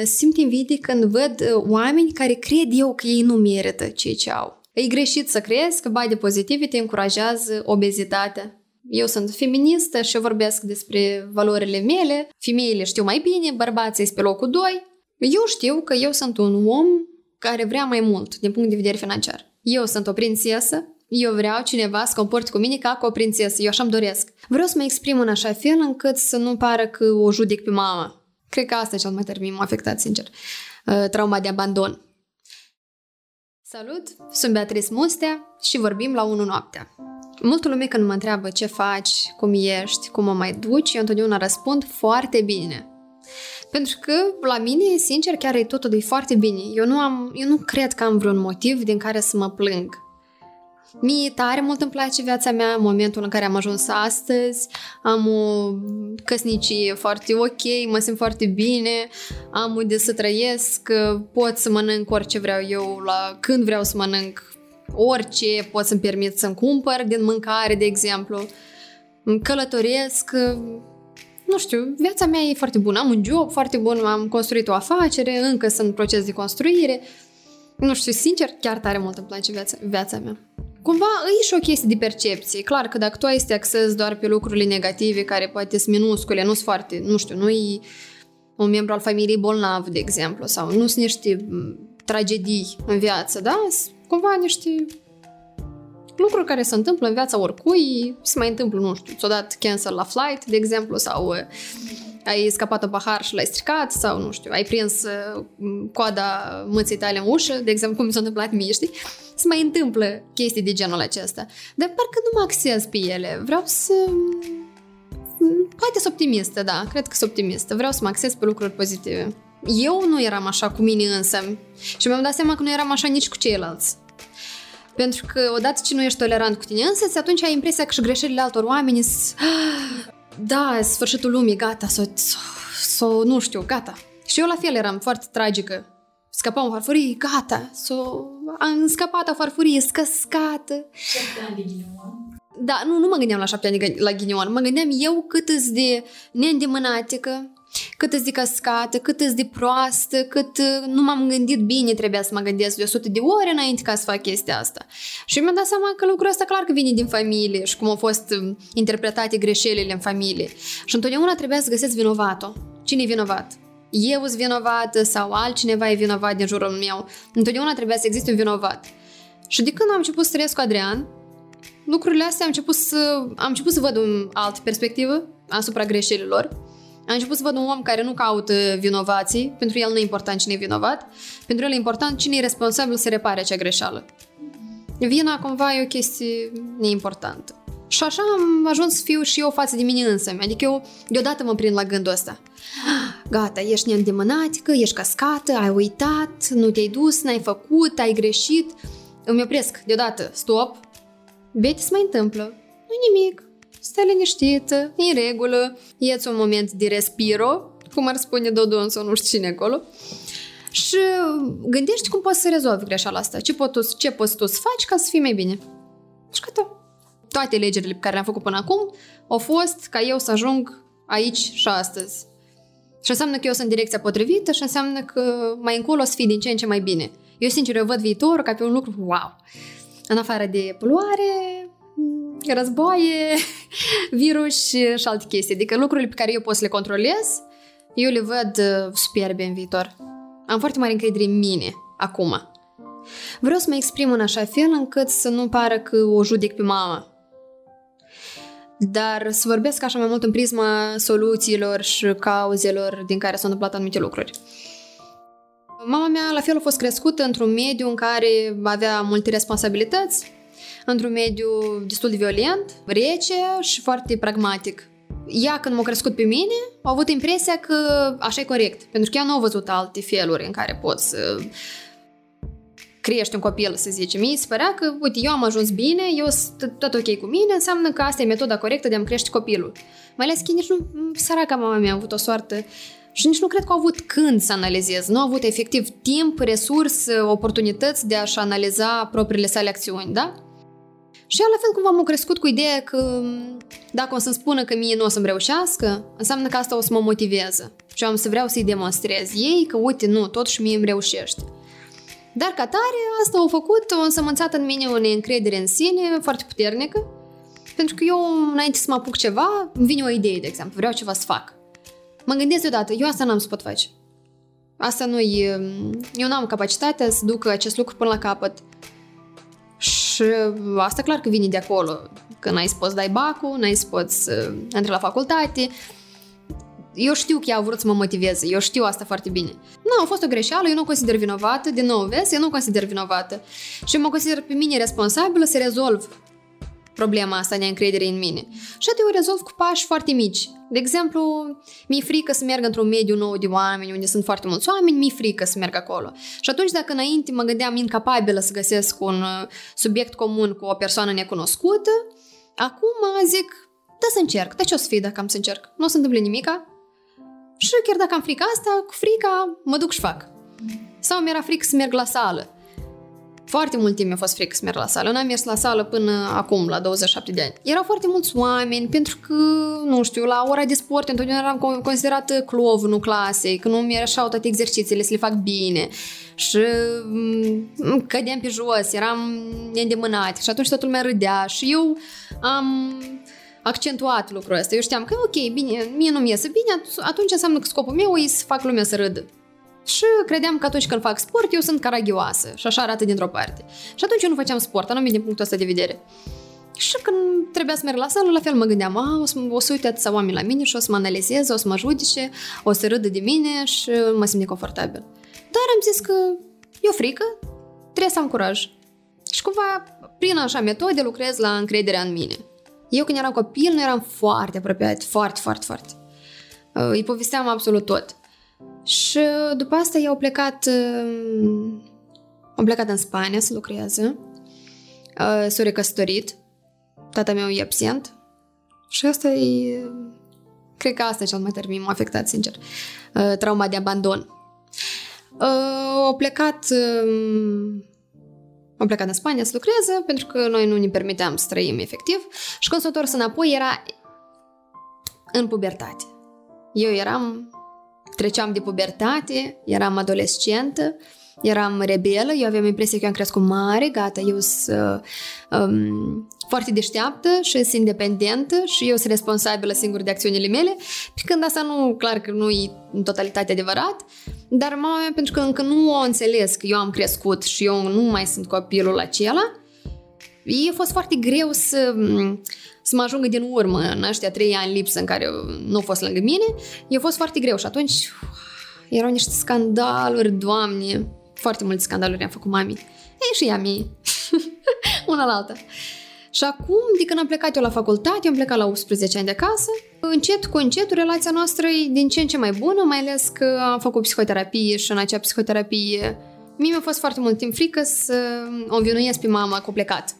Simt invidie când văd uh, oameni care cred eu că ei nu merită ceea ce au. E greșit să crezi că body positivity încurajează obezitatea. Eu sunt feministă și vorbesc despre valorile mele. Femeile știu mai bine, bărbații sunt pe locul 2. Eu știu că eu sunt un om care vrea mai mult din punct de vedere financiar. Eu sunt o prințesă, eu vreau cineva să comporte cu mine ca cu o prințesă, eu așa-mi doresc. Vreau să mă exprim în așa fel încât să nu pară că o judec pe mama. Cred că asta e cel mai tare m-a afectat, sincer. Uh, trauma de abandon. Salut, sunt Beatrice Mustea și vorbim la 1 noaptea. Multă lume când mă întreabă ce faci, cum ești, cum mă mai duci, eu întotdeauna răspund foarte bine. Pentru că la mine, sincer, chiar e totul de foarte bine. Eu nu, am, eu nu cred că am vreun motiv din care să mă plâng. Mie tare mult îmi place viața mea în momentul în care am ajuns astăzi. Am o căsnicie foarte ok, mă simt foarte bine, am unde să trăiesc, pot să mănânc orice vreau eu, la când vreau să mănânc orice, pot să-mi permit să-mi cumpăr din mâncare, de exemplu. Călătoresc, nu știu, viața mea e foarte bună. Am un job foarte bun, am construit o afacere, încă sunt în proces de construire. Nu știu, sincer, chiar tare mult îmi place viața, viața mea. Cumva e și o chestie de percepție. Clar că dacă tu ai să te axezi doar pe lucrurile negative, care poate sunt minuscule, nu sunt foarte, nu știu, nu e un membru al familiei bolnav, de exemplu, sau nu sunt niște tragedii în viață, da? Cumva niște lucruri care se întâmplă în viața oricui, se mai întâmplă, nu știu, ți-o dat cancel la flight, de exemplu, sau uh, ai scăpat un pahar și l-ai stricat, sau, nu știu, ai prins uh, coada mâții tale în ușă, de exemplu, cum mi s-a întâmplat mie, știi? Se mai întâmplă chestii de genul acesta. Dar parcă nu mă axez pe ele. Vreau să... Poate sunt optimistă, da, cred că sunt optimistă. Vreau să mă axez pe lucruri pozitive. Eu nu eram așa cu mine însă și mi-am dat seama că nu eram așa nici cu ceilalți. Pentru că odată ce nu ești tolerant cu tine însă, atunci ai impresia că și greșelile altor oameni sunt... Da, sfârșitul lumii, gata, s-o, s-o, nu știu, gata. Și eu la fel eram foarte tragică. Scăpam o farfurie, gata, s-o, am scăpat o farfurie, scăscată. Șapte ani de ghinion. Da, nu, nu mă gândeam la șapte ani la ghinion, mă gândeam eu cât îți de neîndemânatică, cât îți de cascată, cât îți de proastă, cât uh, nu m-am gândit bine, trebuia să mă gândesc de 100 de ore înainte ca să fac chestia asta. Și mi-am dat seama că lucrul ăsta clar că vine din familie și cum au fost um, interpretate greșelile în familie. Și întotdeauna trebuia să găsesc vinovatul. Cine e vinovat? Eu sunt vinovată sau altcineva e vinovat din jurul meu. Întotdeauna trebuia să existe un vinovat. Și de când am început să trăiesc cu Adrian, lucrurile astea am început să, am început să văd o altă perspectivă asupra greșelilor am început să văd un om care nu caută vinovații, pentru el nu e important cine e vinovat, pentru el e important cine e responsabil să repare acea greșeală. Vina cumva e o chestie neimportantă. Și așa am ajuns să fiu și eu față de mine însă. Adică eu deodată mă prind la gândul ăsta. Gata, ești neîndemânatică, ești cascată, ai uitat, nu te-ai dus, n-ai făcut, ai greșit. Îmi opresc deodată, stop. Bine, se mai întâmplă. Nu nimic, stai liniștită, e în regulă, ieți un moment de respiro, cum ar spune Dodon sau nu știu cine acolo, și gândești cum poți să rezolvi greșeala asta, ce, poți, ce poți tu să faci ca să fii mai bine. Și gata. Toate legerile pe care le-am făcut până acum au fost ca eu să ajung aici și astăzi. Și înseamnă că eu sunt în direcția potrivită și înseamnă că mai încolo o să fii din ce în ce mai bine. Eu, sincer, eu văd viitorul ca pe un lucru wow. În afară de poluare, războaie, virus și, și alte chestii. Adică lucrurile pe care eu pot să le controlez, eu le văd uh, superbe în viitor. Am foarte mare încredere în mine, acum. Vreau să mă exprim în așa fel încât să nu pară că o judec pe mama. Dar să vorbesc așa mai mult în prisma soluțiilor și cauzelor din care s-au întâmplat anumite lucruri. Mama mea la fel a fost crescută într-un mediu în care avea multe responsabilități, într-un mediu destul de violent, rece și foarte pragmatic. Ea, când m-a crescut pe mine, a avut impresia că așa e corect, pentru că ea nu a văzut alte feluri în care poți să crești un copil, să zicem. Mie se părea că, uite, eu am ajuns bine, eu sunt tot ok cu mine, înseamnă că asta e metoda corectă de a-mi crește copilul. Mai ales că nici nu, săraca mama mea a avut o soartă și nici nu cred că au avut când să analizez. Nu au avut efectiv timp, resurse, oportunități de a-și analiza propriile sale acțiuni, da? Și eu la fel cumva m-am crescut cu ideea că dacă o să-mi spună că mie nu o să-mi reușească, înseamnă că asta o să mă motiveze. Și eu am să vreau să-i demonstrez ei că, uite, nu, totuși mie îmi reușește. Dar ca tare, asta a făcut, o însămânțat în mine o neîncredere în sine foarte puternică, pentru că eu, înainte să mă apuc ceva, îmi vine o idee, de exemplu, vreau ceva să fac. Mă gândesc deodată, eu asta n-am să pot face. Asta nu e... Eu n-am capacitatea să duc acest lucru până la capăt. Și asta clar că vine de acolo. Că n-ai să poți dai bacul, n-ai să poți uh, intri la facultate. Eu știu că ea a vrut să mă motiveze, eu știu asta foarte bine. Nu, a fost o greșeală, eu nu o consider vinovată, din nou, vezi, eu nu o consider vinovată. Și mă consider pe mine responsabilă să rezolv problema asta de încredere în mine. Și atunci o rezolv cu pași foarte mici. De exemplu, mi-e frică să merg într-un mediu nou de oameni, unde sunt foarte mulți oameni, mi-e frică să merg acolo. Și atunci, dacă înainte mă gândeam incapabilă să găsesc un uh, subiect comun cu o persoană necunoscută, acum zic, da să încerc, dar ce o să fie dacă am să încerc? Nu o să întâmple nimica? Și chiar dacă am frica asta, cu frica mă duc și fac. Sau mi-era frică să merg la sală. Foarte mult timp mi-a fost frică să merg la sală. N-am mers la sală până acum, la 27 de ani. Erau foarte mulți oameni, pentru că, nu știu, la ora de sport întotdeauna eram considerată clovnul clasei, că nu mi așa toate exercițiile să le fac bine. Și mm, cădeam pe jos, eram neîndemânat și atunci totul lumea râdea și eu am accentuat lucrul ăsta. Eu știam că, ok, bine, mie nu mi iese bine, atunci înseamnă că scopul meu e să fac lumea să râdă. Și credeam că atunci când fac sport, eu sunt caragioasă și așa arată dintr-o parte. Și atunci eu nu făceam sport, anume din punctul ăsta de vedere. Și când trebuia să merg la sală, la fel mă gândeam, a, o să, o să uite atâția oameni la mine și o să mă analizeze, o să mă judice, o să râdă de mine și mă simt neconfortabil. Dar am zis că e o frică, trebuie să am curaj. Și cumva, prin așa metode, lucrez la încrederea în mine. Eu când eram copil, nu eram foarte apropiat, foarte, foarte, foarte. Îi povesteam absolut tot. Și după asta i-au plecat, uh, au plecat în Spania să lucreze. Uh, s-au recăsătorit. Tata meu e absent. Și asta e... Cred că asta e cel mai tare m-a afectat, sincer. Uh, trauma de abandon. Au plecat am plecat în Spania să lucreze pentru că noi nu ne permiteam să trăim efectiv și când s-a întors înapoi era în pubertate. Eu eram treceam de pubertate, eram adolescentă, eram rebelă, eu aveam impresia că eu am crescut mare, gata, eu sunt um, foarte deșteaptă și sunt independentă și eu sunt responsabilă singur de acțiunile mele, pe când asta nu, clar că nu e în totalitate adevărat, dar mama mea, pentru că încă nu o înțeles că eu am crescut și eu nu mai sunt copilul acela, e a fost foarte greu să să mă ajungă din urmă în ăștia trei ani lipsă în care nu a fost lângă mine, e fost foarte greu și atunci erau niște scandaluri, doamne, foarte multe scandaluri am făcut mami. E și ea mie. Una la alta. Și acum, de când am plecat eu la facultate, am plecat la 18 ani de acasă, încet cu încet relația noastră e din ce în ce mai bună, mai ales că am făcut psihoterapie și în acea psihoterapie mie mi-a fost foarte mult timp frică să o învinuiesc pe mama că a plecat.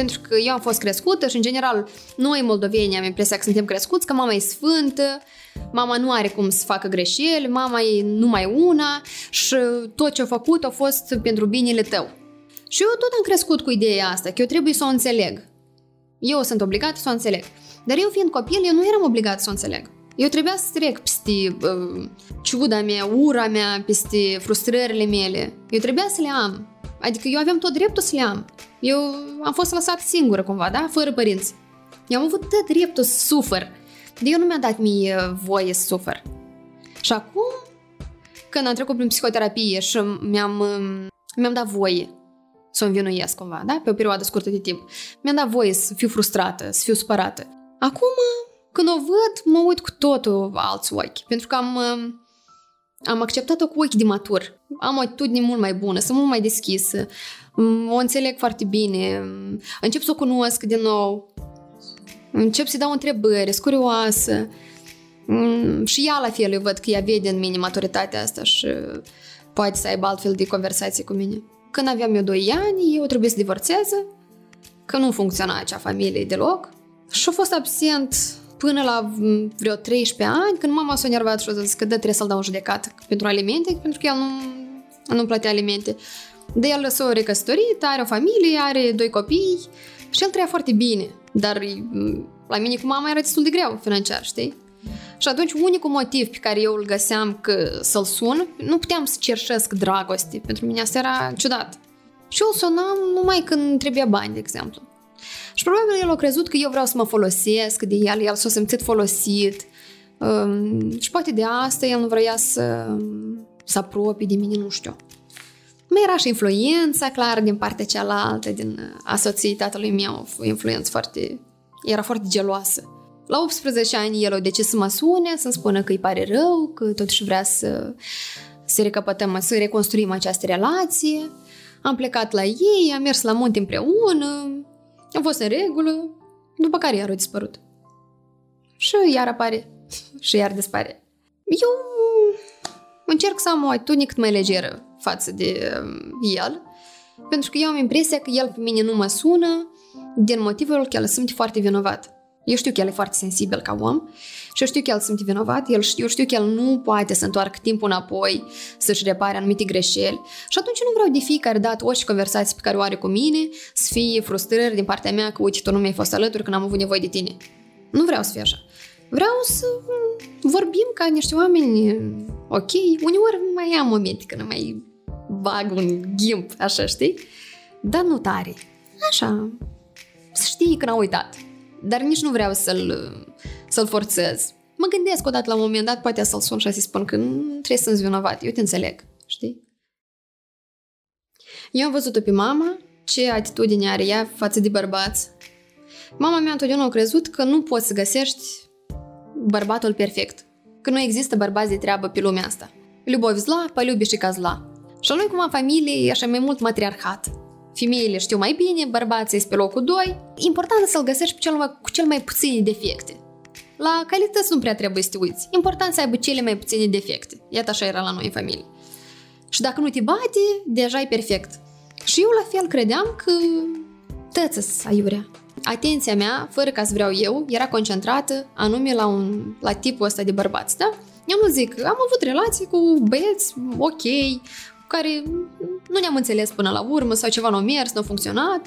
Pentru că eu am fost crescută și, în general, noi, moldoveni, am impresia că suntem crescuți, că mama e sfântă, mama nu are cum să facă greșeli, mama e numai una și tot ce a făcut a fost pentru binele tău. Și eu tot am crescut cu ideea asta, că eu trebuie să o înțeleg. Eu sunt obligat să o înțeleg. Dar eu fiind copil, eu nu eram obligat să o înțeleg. Eu trebuia să trec peste uh, ciuda mea, ura mea, peste frustrările mele. Eu trebuia să le am. Adică eu aveam tot dreptul să le am. Eu am fost lăsat singură cumva, da? Fără părinți. Eu am avut tot dreptul să sufăr. De eu nu mi-a dat mie voie să sufăr. Și acum, când am trecut prin psihoterapie și mi-am, mi-am dat voie să o învinuiesc cumva, da? Pe o perioadă scurtă de timp. Mi-am dat voie să fiu frustrată, să fiu supărată. Acum, când o văd, mă uit cu totul alți ochi. Pentru că am, am acceptat-o cu ochi de matur. Am o atitudine mult mai bună, sunt mult mai deschisă. Mm, o înțeleg foarte bine, mm, încep să o cunosc din nou, încep să-i dau întrebări, sunt curioasă. Mm, și ea la fel, eu văd că ea vede în mine maturitatea asta și poate să aibă altfel de conversații cu mine. Când aveam eu 2 ani, eu trebuie să divorțeze, că nu funcționa acea familie deloc și a fost absent până la vreo 13 ani, când mama s-a enervat și a zis că da, trebuie să-l dau în judecată pentru alimente, pentru că el nu, nu plătea alimente. De el s-a recăsătorit, are o familie, are doi copii și el trăia foarte bine. Dar la mine cu mama era destul de greu financiar, știi? Și atunci unicul motiv pe care eu îl găseam că să-l sun, nu puteam să cerșesc dragoste. Pentru mine asta era ciudat. Și eu îl sunam numai când trebuia bani, de exemplu. Și probabil el a crezut că eu vreau să mă folosesc de el, el s-a simțit folosit. Um, și poate de asta el nu vrea să, să apropie de mine, nu știu. Mai era și influența, clar, din partea cealaltă, din asoții tatălui meu, influență foarte... Era foarte geloasă. La 18 ani el a decis să mă sune, să-mi spună că îi pare rău, că totuși vrea să, să recapătăm, să reconstruim această relație. Am plecat la ei, am mers la munte împreună, am fost în regulă, după care iar a dispărut. Și iar apare și iar dispare. Eu încerc să am o atitudine cât mai legeră față de um, el, pentru că eu am impresia că el pe mine nu mă sună din motivul că el simte foarte vinovat. Eu știu că el e foarte sensibil ca om și eu știu că el simte vinovat, el, eu știu că el nu poate să întoarcă timpul înapoi, să-și repare anumite greșeli și atunci nu vreau de fiecare dată orice conversație pe care o are cu mine să fie frustrări din partea mea că uite, tu nu mi-ai fost alături când am avut nevoie de tine. Nu vreau să fie așa. Vreau să vorbim ca niște oameni ok. Uneori mai am momente când mai bag un ghimp, așa, știi? Dar nu tare. Așa. Să știi că n-a uitat dar nici nu vreau să-l, să-l forțez. Mă gândesc odată la un moment dat, poate să-l sun și să-i spun că nu trebuie să-mi vinovat, eu te înțeleg, știi? Eu am văzut-o pe mama, ce atitudine are ea față de bărbați. Mama mea întotdeauna a crezut că nu poți să găsești bărbatul perfect, că nu există bărbați de treabă pe lumea asta. Любовь zla, полюбишь și ca zla. Și noi, cum am familie, e așa mai mult matriarhat femeile știu mai bine, bărbații sunt pe locul 2. Important să-l găsești pe cel mai, cu cel mai puține defecte. La calități nu prea trebuie să te uiți. Important să aibă cele mai puține defecte. Iată așa era la noi în familie. Și dacă nu te bate, deja e perfect. Și eu la fel credeam că tăță aiurea. Atenția mea, fără ca să vreau eu, era concentrată anume la, un, la tipul ăsta de bărbați, da? Eu nu zic, am avut relații cu băieți ok, care nu ne-am înțeles până la urmă sau ceva nu a mers, nu a funcționat.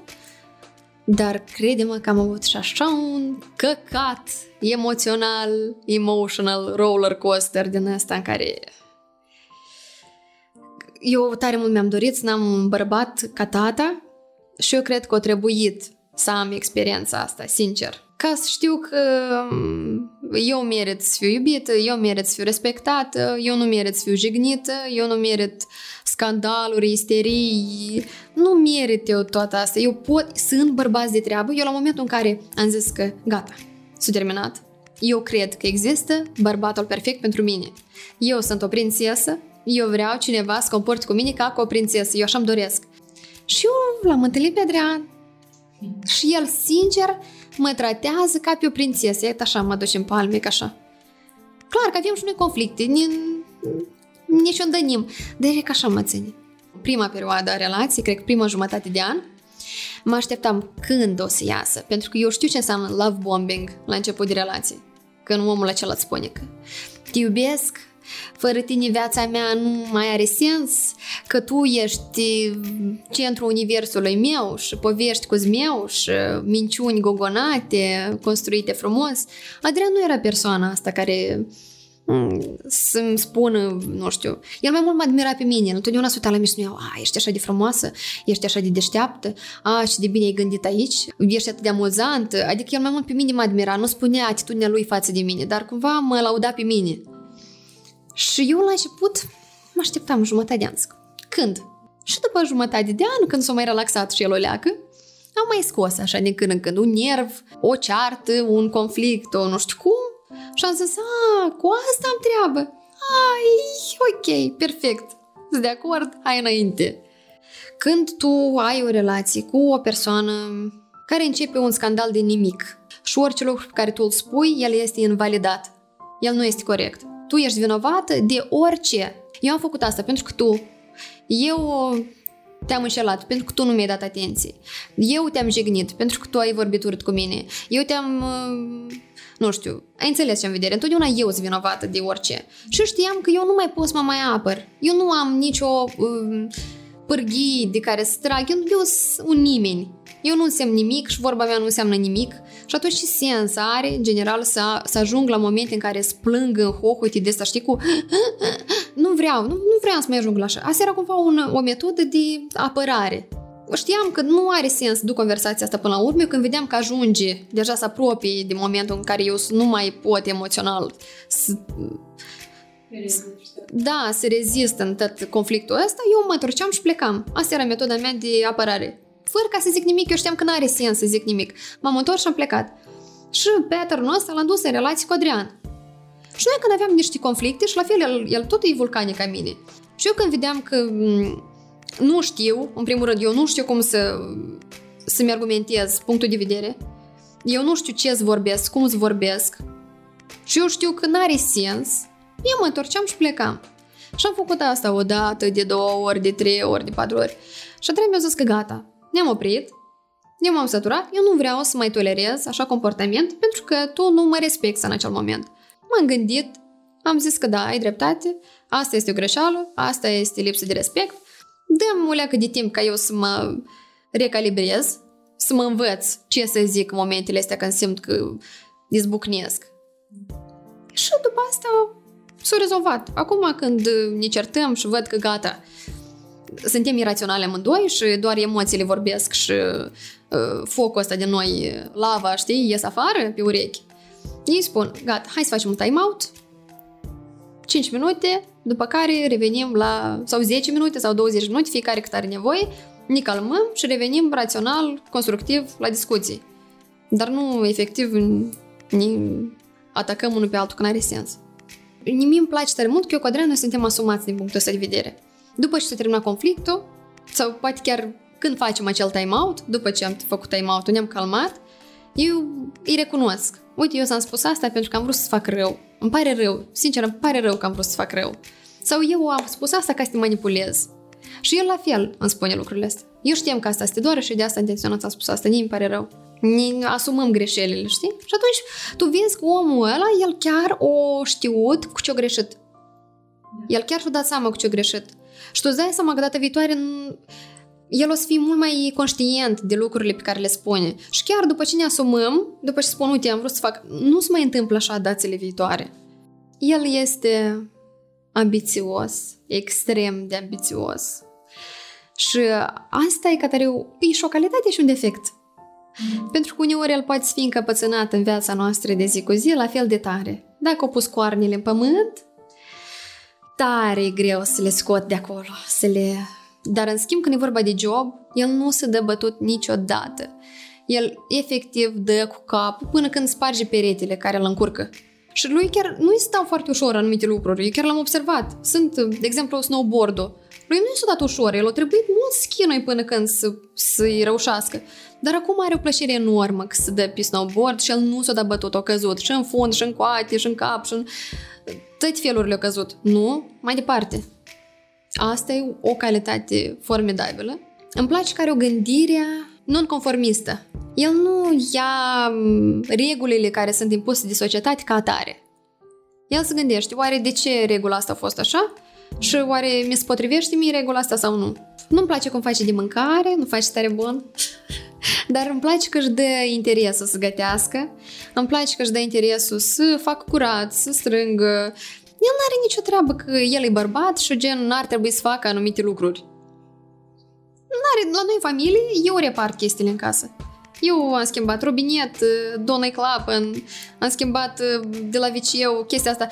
Dar crede-mă că am avut și așa un căcat emoțional, emotional roller coaster din ăsta în care eu tare mult mi-am dorit să am un bărbat ca tata și eu cred că o trebuit să am experiența asta, sincer ca să știu că mm, eu merit să fiu iubită, eu merit să fiu respectată, eu nu merit să fiu jignită, eu nu merit scandaluri, isterii, nu merit eu toată asta. Eu pot, sunt bărbați de treabă, eu la momentul în care am zis că gata, s-a terminat, eu cred că există bărbatul perfect pentru mine. Eu sunt o prințesă, eu vreau cineva să comporte cu mine ca cu o prințesă, eu așa-mi doresc. Și eu l-am întâlnit pe Adrian și el, sincer, mă tratează ca pe o prințesă. Iată așa, mă duce în palme, ca așa. Clar că avem și noi conflicte, nici o dănim, dar e ca așa mă ține. Prima perioadă a relației, cred că prima jumătate de an, mă așteptam când o să iasă, pentru că eu știu ce înseamnă love bombing la început de relație. Când omul acela îți spune că te iubesc, fără tine viața mea nu mai are sens, că tu ești centrul universului meu și povești cu meu și minciuni gogonate, construite frumos. Adrian nu era persoana asta care mm, să-mi spună, nu știu, el mai mult mă admira pe mine, întotdeauna se uita la mine și spunea, a, ești așa de frumoasă, ești așa de deșteaptă, a, și de bine ai gândit aici, ești atât de amuzant, adică el mai mult pe mine mă admira, nu spunea atitudinea lui față de mine, dar cumva mă lauda pe mine. Și eu la început mă așteptam jumătate de an. Când? Și după jumătate de an, când s-a mai relaxat și el o leacă, am mai scos așa din când în când un nerv, o ceartă, un conflict, o nu știu cum. Și am zis, a, cu asta am treabă. Ai, ok, perfect. Sunt de acord, hai înainte. Când tu ai o relație cu o persoană care începe un scandal de nimic și orice lucru pe care tu îl spui, el este invalidat. El nu este corect tu ești vinovată de orice. Eu am făcut asta pentru că tu, eu te-am înșelat pentru că tu nu mi-ai dat atenție. Eu te-am jignit pentru că tu ai vorbit urât cu mine. Eu te-am, uh, nu știu, ai înțeles ce am vedere. Întotdeauna eu sunt vinovată de orice. Și știam că eu nu mai pot să mă mai apăr. Eu nu am nicio uh, pârghii de care să trag. Eu, eu sunt un nimeni. Eu nu însemn nimic și vorba mea nu înseamnă nimic. Și atunci ce sens are, în general, să, să ajung la momente în care să plâng în hohote de asta, știi, cu... Nu vreau, nu, nu vreau să mai ajung la așa. Asta era cumva un, o metodă de apărare. Știam că nu are sens să duc conversația asta până la urmă, când vedeam că ajunge, deja să apropie de momentul în care eu nu mai pot emoțional să da, să rezist în tot conflictul ăsta, eu mă întorceam și plecam. Asta era metoda mea de apărare. Fără ca să zic nimic, eu știam că nu are sens să zic nimic. M-am întors și am plecat. Și pattern-ul ăsta l-am dus în relații cu Adrian. Și noi când aveam niște conflicte, și la fel, el, el tot e vulcanic ca mine. Și eu când vedeam că nu știu, în primul rând, eu nu știu cum să, să-mi argumentez punctul de vedere, eu nu știu ce să vorbesc, cum să vorbesc, și eu știu că n-are sens, eu mă întorceam și plecam. Și am făcut asta o dată, de două ori, de trei ori, de patru ori. Și a treia mi-a zis că gata, ne-am oprit, eu m-am săturat, eu nu vreau să mai tolerez așa comportament pentru că tu nu mă respecti în acel moment. M-am gândit, am zis că da, ai dreptate, asta este o greșeală, asta este lipsă de respect, dăm o leacă de timp ca eu să mă recalibrez, să mă învăț ce să zic în momentele astea când simt că izbucnesc. Și după asta s-a rezolvat. Acum când ne certăm și văd că gata, suntem iraționale amândoi și doar emoțiile vorbesc și uh, focul ăsta de noi, lava, știi, ies afară pe urechi. Ei spun, gata, hai să facem un time-out, 5 minute, după care revenim la, sau 10 minute sau 20 minute, fiecare cât are nevoie, ne calmăm și revenim rațional, constructiv la discuții. Dar nu efectiv ne atacăm unul pe altul, că nu are sens. Mie îmi place tare mult că eu cu Adrian noi suntem asumați din punctul ăsta de vedere. După ce s-a terminat conflictul, sau poate chiar când facem acel time-out, după ce am făcut time-out ne-am calmat, eu îi recunosc. Uite, eu s-am spus asta pentru că am vrut să fac rău. Îmi pare rău. Sincer, îmi pare rău că am vrut să fac rău. Sau eu am spus asta ca să te manipulez. Și el la fel îmi spune lucrurile astea. Eu știam că asta este doar și de asta intenționat să am spus asta. Nici îmi pare rău. Ne asumăm greșelile, știi? Și atunci tu vezi că omul ăla, el chiar o știut cu ce-o greșit. El chiar și-a dat seama cu ce-o greșit. Și tu îți dai seama că data viitoare el o să fie mult mai conștient de lucrurile pe care le spune. Și chiar după ce ne asumăm, după ce spun, uite, am vrut să fac, nu se mai întâmplă așa dațile viitoare. El este ambițios, extrem de ambițios. Și asta e, Catariu, e și o calitate și un defect. Mm. Pentru că uneori el poate fi încăpățânat în viața noastră de zi cu zi la fel de tare. Dacă o pus coarnele în pământ, tare e greu să le scot de acolo, să le... Dar în schimb, când e vorba de job, el nu se dă bătut niciodată. El efectiv dă cu cap până când sparge peretele care îl încurcă. Și lui chiar nu-i stau foarte ușor anumite lucruri. Eu chiar l-am observat. Sunt, de exemplu, snowboard-ul. Lui nu i s-a dat ușor. El a trebuit mult schinui până când să, să-i reușească. Dar acum are o plăcere enormă că se dă pe snowboard și el nu s-a dat bătut, a căzut și în fund, și în coate, și în cap, și în... Toate felurile au căzut. Nu, mai departe. Asta e o calitate formidabilă. Îmi place că are o gândire non-conformistă. El nu ia regulile care sunt impuse de societate ca atare. El se gândește, oare de ce regula asta a fost așa? Și oare mi se potrivește mie regula asta sau nu? Nu-mi place cum face de mâncare, nu face tare bun. Dar îmi place că își dă interesul să gătească, îmi place că își dă interesul să fac curat, să strângă. El nu are nicio treabă că el e bărbat și gen n-ar trebui să facă anumite lucruri. N-are, la noi în familie, eu repart chestiile în casă. Eu am schimbat robinet, donă clapăn, am schimbat de la viceu chestia asta.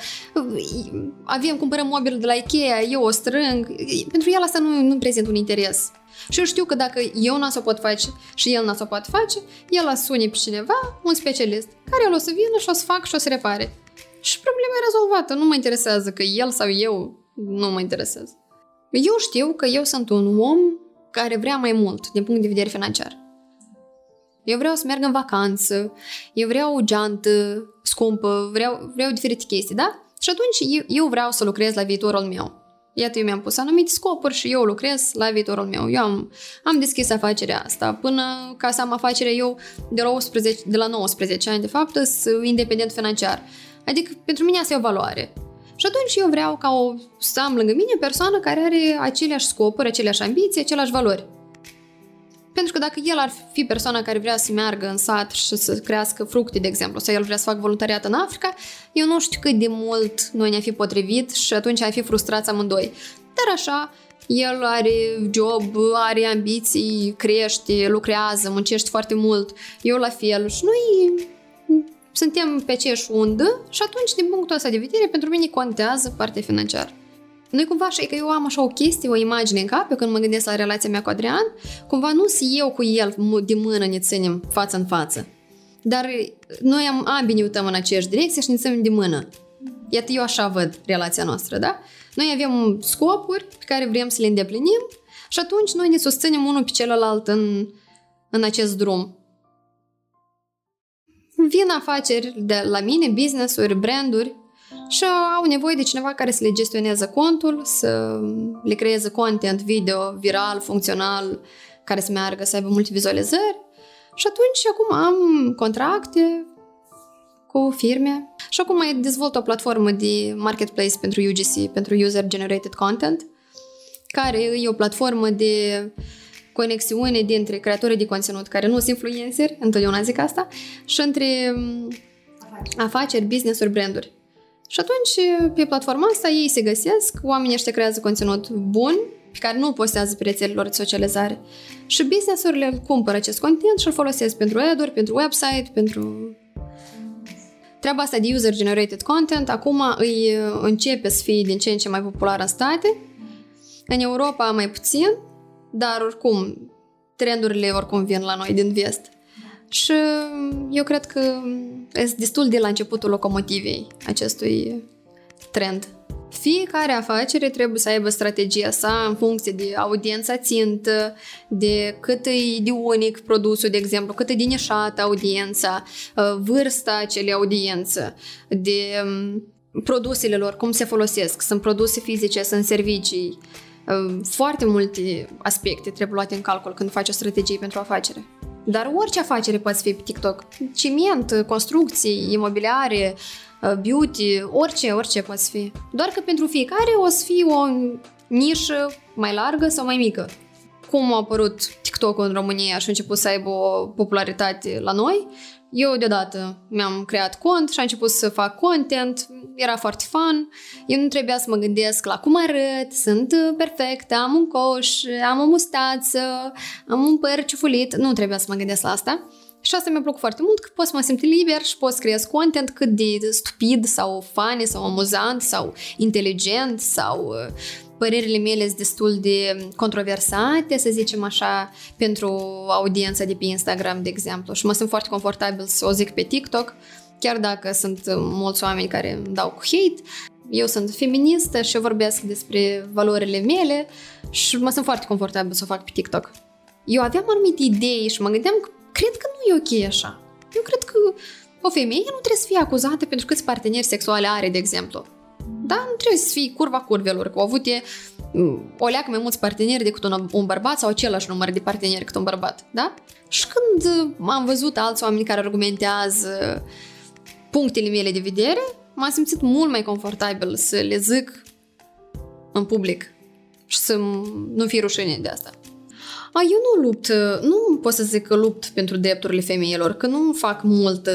Avem, cumpărăm mobil de la Ikea, eu o strâng. Pentru el asta nu, nu prezint un interes. Și eu știu că dacă eu n-o să o pot face și el n-o să o pot face, el a sune pe cineva, un specialist, care el o să vină și o să fac și o să repare. Și problema e rezolvată. Nu mă interesează că el sau eu nu mă interesează. Eu știu că eu sunt un om care vrea mai mult din punct de vedere financiar. Eu vreau să merg în vacanță, eu vreau o geantă scumpă, vreau, vreau diferite chestii, da? Și atunci eu, eu vreau să lucrez la viitorul meu. Iată, eu mi-am pus anumite scopuri și eu lucrez la viitorul meu. Eu am, am deschis afacerea asta. Până ca să am afacerea eu de la, 18, de la 19 ani, de fapt, sunt independent financiar. Adică pentru mine asta e o valoare. Și atunci eu vreau ca o, să am lângă mine persoană care are aceleași scopuri, aceleași ambiții, aceleași valori. Pentru că dacă el ar fi persoana care vrea să meargă în sat și să crească fructe, de exemplu, sau el vrea să facă voluntariat în Africa, eu nu știu cât de mult noi ne-a fi potrivit și atunci ai fi frustrați amândoi. Dar așa, el are job, are ambiții, crește, lucrează, muncește foarte mult, eu la fel și noi suntem pe aceeași undă și atunci, din punctul ăsta de vedere, pentru mine contează partea financiară. Noi cumva așa, că eu am așa o chestie, o imagine în cap, eu când mă gândesc la relația mea cu Adrian, cumva nu sunt eu cu el de mână ne ținem față în față. Dar noi am, ambii ne uităm în aceeași direcție și ne ținem de mână. Iată, eu așa văd relația noastră, da? Noi avem scopuri pe care vrem să le îndeplinim și atunci noi ne susținem unul pe celălalt în, în acest drum. Vin afaceri de la mine, business-uri, branduri și au nevoie de cineva care să le gestioneze contul, să le creeze content video viral, funcțional, care să meargă, să aibă multe vizualizări. Și atunci acum am contracte cu firme și acum mai dezvolt o platformă de marketplace pentru UGC, pentru User Generated Content, care e o platformă de conexiune dintre creatorii de conținut care nu sunt influenceri, întotdeauna zic asta, și între afaceri, business-uri, branduri. Și atunci, pe platforma asta, ei se găsesc, oamenii ăștia creează conținut bun, pe care nu postează pe rețelele lor de socializare. Și business-urile cumpără acest content și îl folosesc pentru ad pentru website, pentru... Treaba asta de user-generated content acum îi începe să fie din ce în ce mai popular în state. În Europa mai puțin, dar oricum trendurile oricum vin la noi din vest. Și eu cred că este destul de la începutul locomotivei acestui trend. Fiecare afacere trebuie să aibă strategia sa în funcție de audiența țintă, de cât e de unic produsul, de exemplu, cât e de nișată audiența, uh, vârsta acelei audiență, de um, produsele lor, cum se folosesc, sunt produse fizice, sunt servicii. Uh, foarte multe aspecte trebuie luate în calcul când faci o strategie pentru afacere. Dar orice afacere poate fi pe TikTok. Ciment, construcții, imobiliare, uh, beauty, orice, orice poate fi. Doar că pentru fiecare o să fie o nișă mai largă sau mai mică. Cum a apărut TikTok în România și a început să aibă o popularitate la noi, eu deodată mi-am creat cont și am început să fac content, era foarte fun, eu nu trebuia să mă gândesc la cum arăt, sunt perfectă, am un coș, am o mustață, am un păr ciufulit, nu trebuia să mă gândesc la asta. Și asta mi-a plăcut foarte mult, că pot să mă simt liber și pot să creez content cât de stupid sau funny sau amuzant sau inteligent sau părerile mele sunt destul de controversate, să zicem așa, pentru audiența de pe Instagram, de exemplu. Și mă sunt foarte confortabil să o zic pe TikTok, chiar dacă sunt mulți oameni care îmi dau cu hate. Eu sunt feministă și eu vorbesc despre valorile mele și mă sunt foarte confortabil să o fac pe TikTok. Eu aveam anumite idei și mă gândeam că cred că nu e ok așa. Eu cred că o femeie nu trebuie să fie acuzată pentru câți parteneri sexuale are, de exemplu. Da, nu trebuie să fii curva curvelor, că au avut e, o leacă mai mulți parteneri decât un, un bărbat sau același număr de parteneri cât un bărbat, da? Și când am văzut alți oameni care argumentează punctele mele de vedere, m-am simțit mult mai confortabil să le zic în public și să nu fie rușine de asta. A, eu nu lupt, nu pot să zic că lupt pentru drepturile femeilor, că nu fac mult,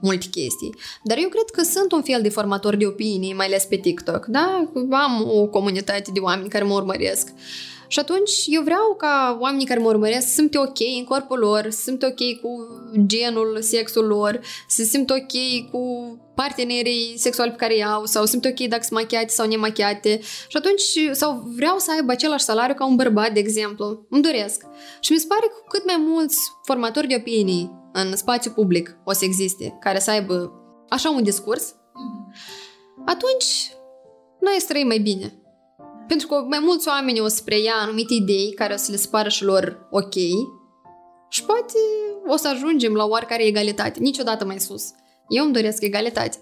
multe chestii. Dar eu cred că sunt un fel de formator de opinii, mai ales pe TikTok, da? Am o comunitate de oameni care mă urmăresc. Uh, și atunci eu vreau ca oamenii care mă urmăresc să simte ok în corpul lor, să simte ok cu genul, sexul lor, să simte ok cu partenerii sexuali pe care i-au sau simte ok dacă sunt machiate sau nemachiate și atunci sau vreau să aibă același salariu ca un bărbat, de exemplu. Îmi doresc. Și mi se pare că cât mai mulți formatori de opinii în spațiu public o să existe, care să aibă așa un discurs, atunci noi trăim mai bine. Pentru că mai mulți oameni o să preia anumite idei care o să le spară și lor ok și poate o să ajungem la oarecare egalitate, niciodată mai sus. Eu îmi doresc egalitate.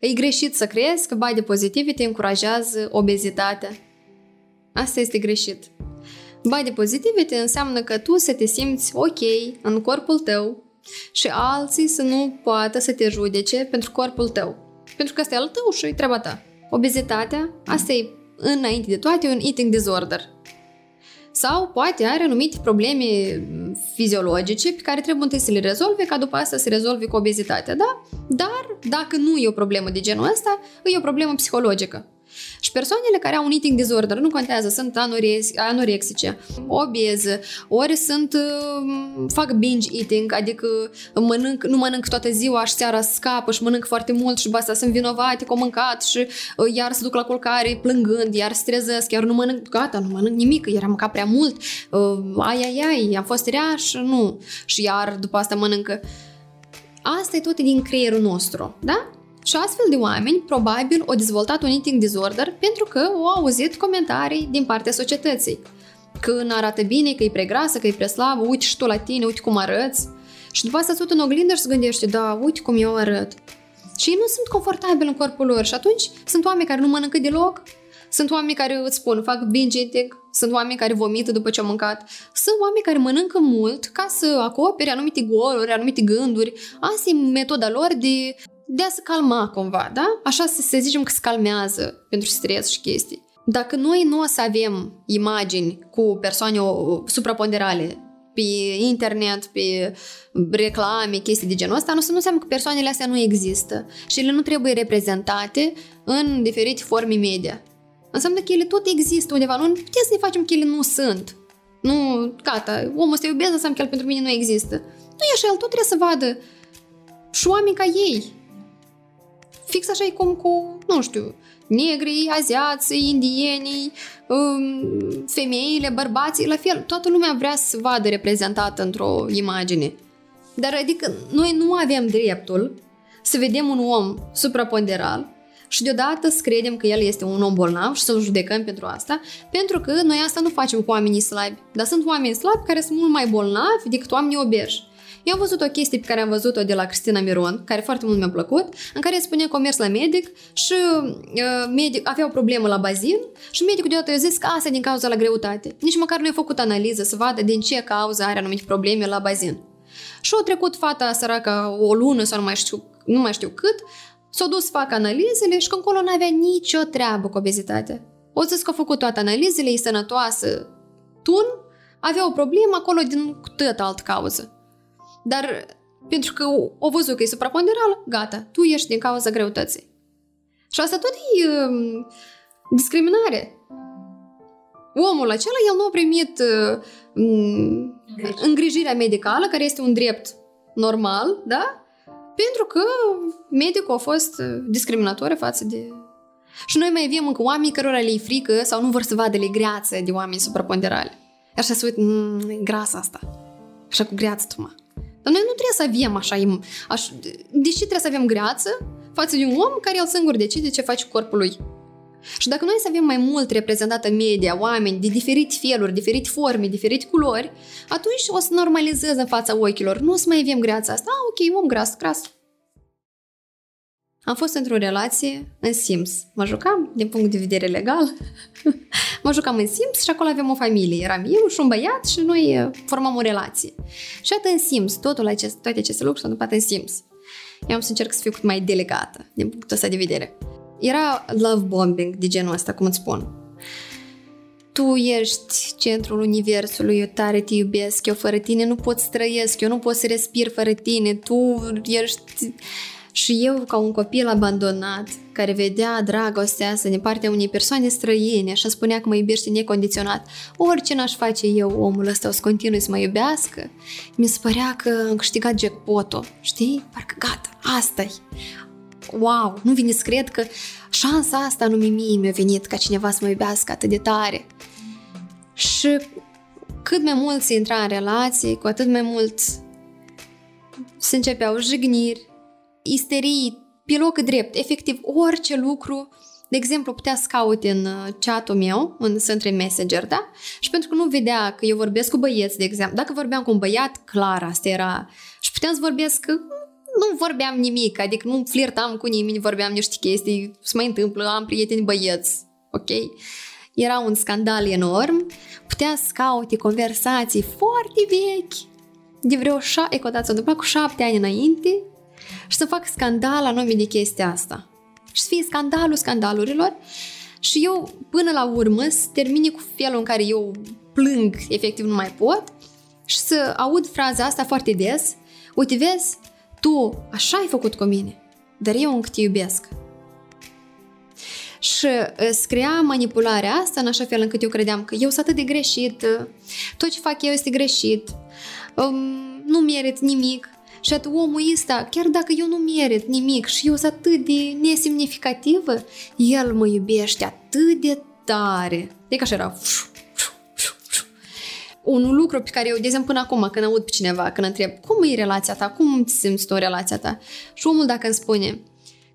E greșit să crezi că body positivity încurajează obezitatea. Asta este greșit. Body positivity înseamnă că tu să te simți ok în corpul tău și alții să nu poată să te judece pentru corpul tău. Pentru că asta e al tău și e treaba ta. Obezitatea, asta e înainte de toate un eating disorder. Sau poate are anumite probleme fiziologice pe care trebuie întâi să le rezolve ca după asta să rezolve cu obezitatea, da? Dar dacă nu e o problemă de genul ăsta, e o problemă psihologică. Și persoanele care au un eating disorder, nu contează, sunt anorexice, obeze, ori sunt, uh, fac binge eating, adică mănânc, nu mănânc toată ziua și seara scapă și mănânc foarte mult și basta sunt vinovate că au mâncat și uh, iar se duc la culcare plângând, iar strezesc, iar nu mănânc, gata, nu mănânc nimic, iar am mâncat prea mult, uh, ai, ai, ai, am fost rea și nu. Și iar după asta mănâncă. Asta e tot din creierul nostru, da? Și astfel de oameni, probabil, au dezvoltat un eating disorder pentru că au auzit comentarii din partea societății. Că nu arată bine, că e prea grasă, că e prea slabă, uite și tu la tine, uite cum arăți. Și după asta tot în oglindă și se gândește, da, uite cum eu arăt. Și ei nu sunt confortabili în corpul lor și atunci sunt oameni care nu mănâncă deloc, sunt oameni care îți spun, fac binge eating, sunt oameni care vomită după ce au mâncat, sunt oameni care mănâncă mult ca să acopere anumite goluri, anumite gânduri. Asta e metoda lor de de a se calma cumva, da? Așa să, să zicem că se calmează pentru stres și chestii. Dacă noi nu o să avem imagini cu persoane supraponderale pe internet, pe reclame, chestii de genul ăsta, nu, nu înseamnă că persoanele astea nu există și ele nu trebuie reprezentate în diferite forme media. Înseamnă că ele tot există undeva, nu putem să ne facem că ele nu sunt. Nu, gata, omul ăsta iubesc, înseamnă că el pentru mine nu există. Nu e așa, el tot trebuie să vadă și oameni ca ei, fix așa e cum cu, nu știu, negrii, aziații, indienii, um, femeile, bărbații, la fel, toată lumea vrea să vadă reprezentată într-o imagine. Dar adică noi nu avem dreptul să vedem un om supraponderal și deodată să credem că el este un om bolnav și să-l judecăm pentru asta, pentru că noi asta nu facem cu oamenii slabi, dar sunt oameni slabi care sunt mult mai bolnavi decât oamenii obeși. Eu am văzut o chestie pe care am văzut-o de la Cristina Miron, care foarte mult mi-a plăcut, în care spunea că a mers la medic și uh, medic avea o problemă la bazin și medicul deodată i-a zis că asta e din cauza la greutate. Nici măcar nu a făcut analiză să vadă din ce cauză are anumite probleme la bazin. Și a trecut fata săracă o lună sau nu mai știu, nu mai știu cât, s-a dus să facă analizele și că încolo nu avea nicio treabă cu obezitatea. O zis că a făcut toate analizele, e sănătoasă, tun, avea o problemă acolo din tot altă cauză. Dar pentru că o văzut că e supraponderală, gata, tu ești din cauza greutății. Și asta tot e uh, discriminare. Omul acela, el nu a primit uh, îngrijirea medicală, care este un drept normal, da? Pentru că medicul a fost discriminator față de... Și noi mai avem încă oameni cărora le-i frică sau nu vor să vadă le greață de oameni supraponderali. Așa se uită, mmm, e grasă asta. Așa cu greață tu, mă. Dar noi nu trebuie să avem așa, aș, deși trebuie să avem greață față de un om care el singur decide ce face cu corpul lui. Și dacă noi să avem mai mult reprezentată media, oameni de diferite feluri, diferite forme, diferite culori, atunci o să normalizeze în fața ochilor. Nu o să mai avem greața asta. Ah, ok, om gras, gras. Am fost într-o relație în Sims. Mă jucam din punct de vedere legal. mă jucam în Sims și acolo avem o familie. Eram eu și un băiat și noi uh, formam o relație. Și atât în Sims, totul acest, toate aceste lucruri s-au întâmplat în Sims. Eu am să încerc să fiu cât mai delicată din punctul ăsta de vedere. Era love bombing de genul ăsta, cum îți spun. Tu ești centrul universului, eu tare te iubesc, eu fără tine nu pot să trăiesc, eu nu pot să respir fără tine, tu ești și eu, ca un copil abandonat, care vedea dragostea asta din partea unei persoane străine și spunea că mă iubește necondiționat, orice n-aș face eu, omul ăsta o să continui să mă iubească, mi se părea că am câștigat jackpot-ul, știi? Parcă gata, asta -i. Wow, nu vine să cred că șansa asta nu mie mi-a venit ca cineva să mă iubească atât de tare. Și cât mai mult se intra în relații, cu atât mai mult se începeau jigniri, isterii pe loc drept, efectiv orice lucru, de exemplu, putea să caute în uh, chatul meu, în Sentry Messenger, da? Și pentru că nu vedea că eu vorbesc cu băieți, de exemplu, dacă vorbeam cu un băiat, clar, asta era... Și puteam să vorbesc că nu vorbeam nimic, adică nu flirtam cu nimeni, vorbeam niște chestii, se mai întâmplă, am prieteni băieți, ok? Era un scandal enorm, putea să caute conversații foarte vechi, de vreo șapte, e cu șapte ani înainte, și să fac scandal anume de chestia asta. și să fie scandalul scandalurilor și eu până la urmă să termine cu felul în care eu plâng, efectiv nu mai pot și să aud fraza asta foarte des, uite vezi, tu așa ai făcut cu mine, dar eu încă te iubesc. Și uh, scria manipularea asta în așa fel încât eu credeam că eu sunt atât de greșit, uh, tot ce fac eu este greșit, um, nu merit nimic. Și atunci omul ăsta, chiar dacă eu nu merit nimic și eu sunt atât de nesemnificativă, el mă iubește atât de tare. E ca așa era. Un lucru pe care eu, de exemplu, până acum, când aud pe cineva, când întreb, cum e relația ta, cum simți tu relația ta? Și omul dacă îmi spune,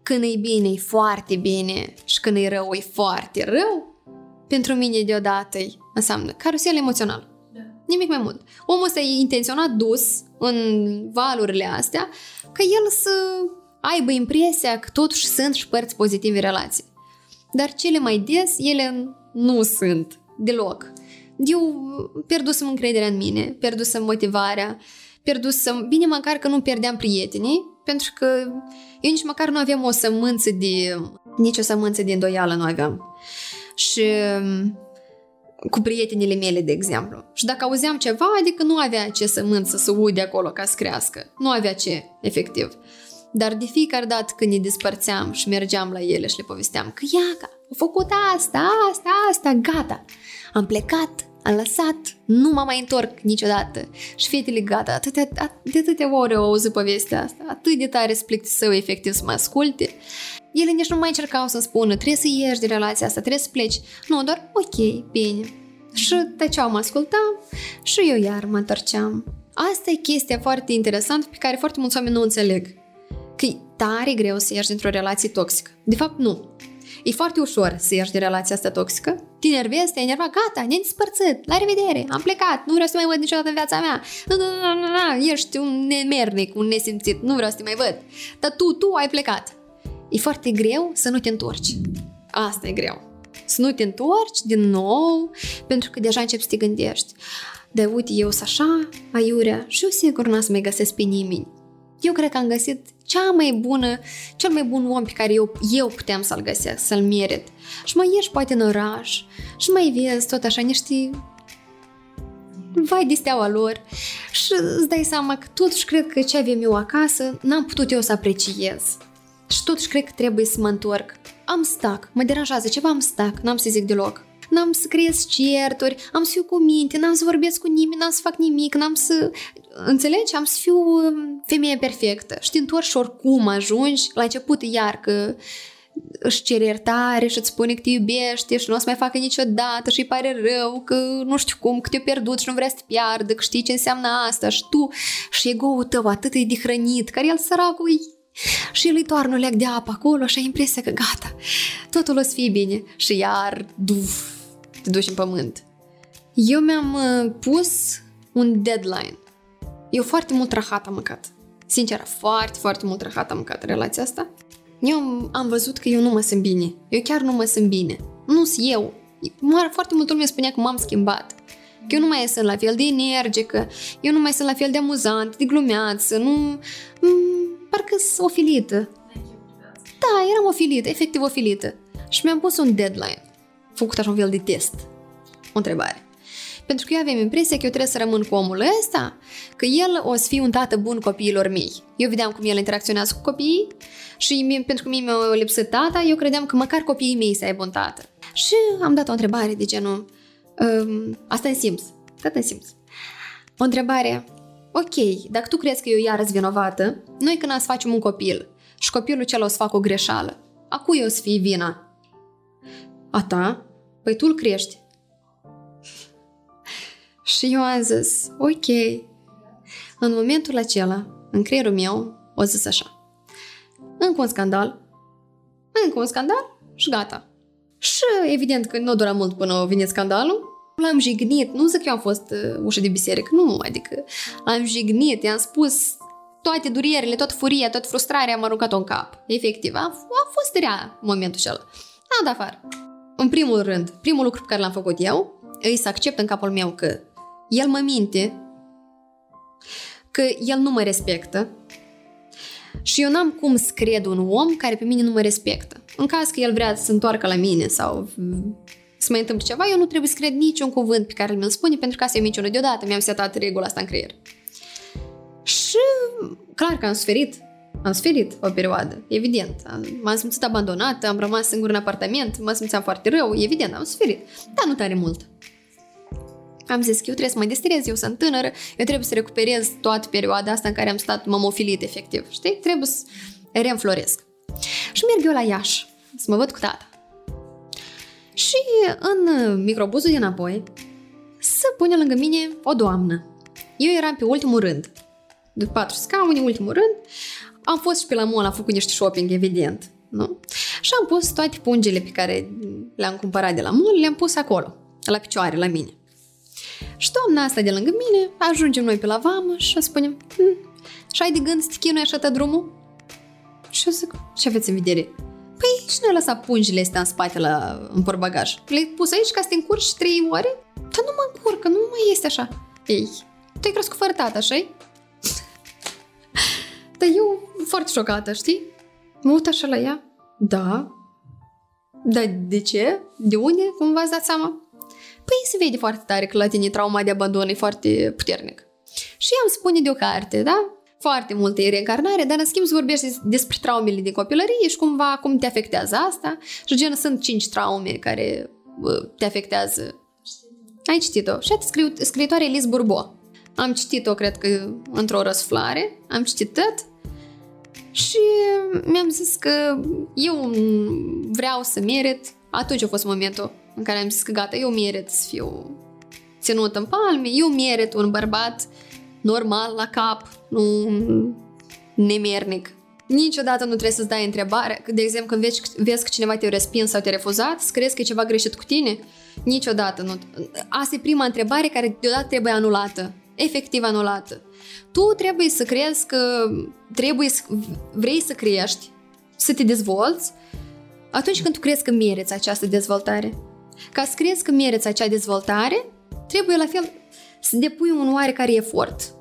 când e bine, e foarte bine și când e rău, e foarte rău, pentru mine deodată înseamnă carusel emoțional. Da. Nimic mai mult. Omul ăsta e intenționat dus în valurile astea ca el să aibă impresia că totuși sunt și părți pozitive în relații. Dar cele mai des, ele nu sunt deloc. Eu pierdusem încrederea în mine, pierdusem motivarea, pierdusem, bine măcar că nu pierdeam prietenii, pentru că eu nici măcar nu aveam o sămânță de... nici o sămânță de îndoială nu aveam. Și cu prietenile mele, de exemplu. Și dacă auzeam ceva, adică nu avea ce sămânță să ude acolo ca să crească. Nu avea ce, efectiv. Dar de fiecare dată când ne despărțeam și mergeam la ele și le povesteam că iaca, a făcut asta, asta, asta, gata. Am plecat, am lăsat, nu mă mai întorc niciodată. Și fetele gata, atâtea, de atâtea ore au auzit povestea asta, atât de tare să efectiv să mă asculte. Ele nici nu mai încercau să spună, trebuie să ieși de relația asta, trebuie să pleci. Nu, doar ok, bine. Și tăceau, mă ascultam și eu iar mă întorceam. Asta e chestia foarte interesantă pe care foarte mulți oameni nu înțeleg. Că e tare greu să ieși dintr-o relație toxică. De fapt, nu. E foarte ușor să ieși din relația asta toxică. Te enervezi, te enerva, gata, ne-am dispărțit, la revedere, am plecat, nu vreau să mai văd niciodată în viața mea. Nu, nu, nu, nu, nu, ești un nemernic, un nesimțit, nu vreau să te mai văd. Dar tu, tu ai plecat. E foarte greu să nu te întorci. Asta e greu. Să nu te întorci din nou, pentru că deja începi să te gândești. De uite, eu sunt așa, aiurea, și eu sigur n-am să mai găsesc pe nimeni. Eu cred că am găsit cea mai bună, cel mai bun om pe care eu, eu puteam să-l găsesc, să-l merit. Și mai ieși poate în oraș și mai vezi tot așa niște vai de steaua lor și îți dai seama că totuși cred că ce avem eu acasă n-am putut eu să apreciez. Și totuși cred că trebuie să mă întorc. Am stac, mă deranjează ceva, am stac, n-am să zic deloc n-am să creez certuri, am să fiu cu minte, n-am să vorbesc cu nimeni, n-am să fac nimic, n-am să... Înțelegi? Am să fiu um, femeie perfectă. Și te întorci oricum ajungi la început iar că își cere iertare și îți spune că te iubește și nu o să mai facă niciodată și îi pare rău că nu știu cum, că te-a pierdut și nu vrea să te piardă, că știi ce înseamnă asta și tu și ego-ul tău atât e de hrănit, care el săracul și el îi toarnă leac de apă acolo și ai impresia că gata, totul o să fie bine și iar duf, te duci în pământ. Eu mi-am uh, pus un deadline. Eu foarte mult rahat am mâncat. Sincer, foarte, foarte mult rahat am mâncat relația asta. Eu am, am văzut că eu nu mă simt bine. Eu chiar nu mă simt bine. Nu sunt eu. Foarte multă lume spunea că m-am schimbat. Că eu nu mai sunt la fel de energică, eu nu mai sunt la fel de amuzant, de glumeață, nu... M- mm, parcă sunt ofilită. Da, eram ofilită, efectiv ofilită. Și mi-am pus un deadline făcut așa un fel de test. O întrebare. Pentru că eu aveam impresia că eu trebuie să rămân cu omul ăsta, că el o să fie un tată bun copiilor mei. Eu vedeam cum el interacționează cu copiii și mie, pentru că mie mi-a lipsit tata, eu credeam că măcar copiii mei să aibă un tată. Și am dat o întrebare de genul, um, asta în simț, tot în simț. O întrebare, ok, dacă tu crezi că eu iarăs vinovată, noi când să facem un copil și copilul cel o să facă o greșeală, a cui o să fie vina? A ta? Păi tu îl crești. Și eu am zis, ok. În momentul acela, în creierul meu, o zis așa. Încă un scandal, încă un scandal și gata. Și evident că nu dura mult până a venit scandalul. L-am jignit, nu zic că eu am fost uh, ușă de biserică, nu, adică am jignit, i-am spus toate durierile, toată furia, toată frustrarea am aruncat-o în cap. Efectiv, a, a fost rea momentul acela. Am dat afară. În primul rând, primul lucru pe care l-am făcut eu, e să accept în capul meu că el mă minte, că el nu mă respectă și eu n-am cum să cred un om care pe mine nu mă respectă. în caz că el vrea să se întoarcă la mine sau mm, să mai întâmple ceva, eu nu trebuie să cred niciun cuvânt pe care mi-l spune pentru că asta e minciună deodată, mi-am setat regula asta în creier. Și clar că am suferit, am suferit o perioadă, evident. M-am simțit abandonată, am rămas singur în apartament, mă simțeam foarte rău, evident, am suferit. Dar nu tare mult. Am zis că eu trebuie să mă distrez, eu sunt tânără, eu trebuie să recuperez toată perioada asta în care am stat mămofilit, efectiv, știi? Trebuie să reînfloresc. Și merg eu la Iași, să mă văd cu tata. Și în microbuzul din apoi să pune lângă mine o doamnă. Eu eram pe ultimul rând. De patru scaune, ultimul rând. Am fost și pe la mall, am făcut niște shopping, evident. Nu? Și am pus toate pungile pe care le-am cumpărat de la mall, le-am pus acolo, la picioare, la mine. Și doamna asta de lângă mine, ajungem noi pe la vamă și spunem, hm, și ai de gând să te chinui așa tot drumul? Și eu zic, ce aveți în vedere? Păi, și ne-a lăsat pungile astea în spate la, în porbagaj. Le-ai pus aici ca să te încurci trei ore? Dar nu mă încurcă, nu mai este așa. Ei, tu ai crescut fără tată, așa Dar eu foarte șocată, știi? Mă uit așa la ea. Da. Dar de ce? De unde? Cum v-ați dat seama? Păi se vede foarte tare că la tine trauma de abandon e foarte puternic. Și ea îmi spune de o carte, da? Foarte multe reîncarnare, dar în schimb să vorbești despre traumele din copilărie și cumva cum te afectează asta. Și gen sunt cinci traume care te afectează. Ai citit-o. Și scriu, scriitoare Liz Burbo. Am citit-o, cred că, într-o răsflare. Am citit tot. Și mi-am zis că eu vreau să merit. Atunci a fost momentul în care am zis că gata, eu merit să fiu ținut în palme, eu merit un bărbat normal la cap, nu nemernic. Niciodată nu trebuie să-ți dai întrebare. De exemplu, când vezi, vezi că cineva te-a respins sau te-a refuzat, să crezi că e ceva greșit cu tine? Niciodată nu. Asta e prima întrebare care deodată trebuie anulată. Efectiv anulată. Tu trebuie să crezi că trebuie să, vrei să crești, să te dezvolți, atunci când tu crezi că meriți această dezvoltare. Ca să crezi că meriți acea dezvoltare, trebuie la fel să depui un oarecare efort,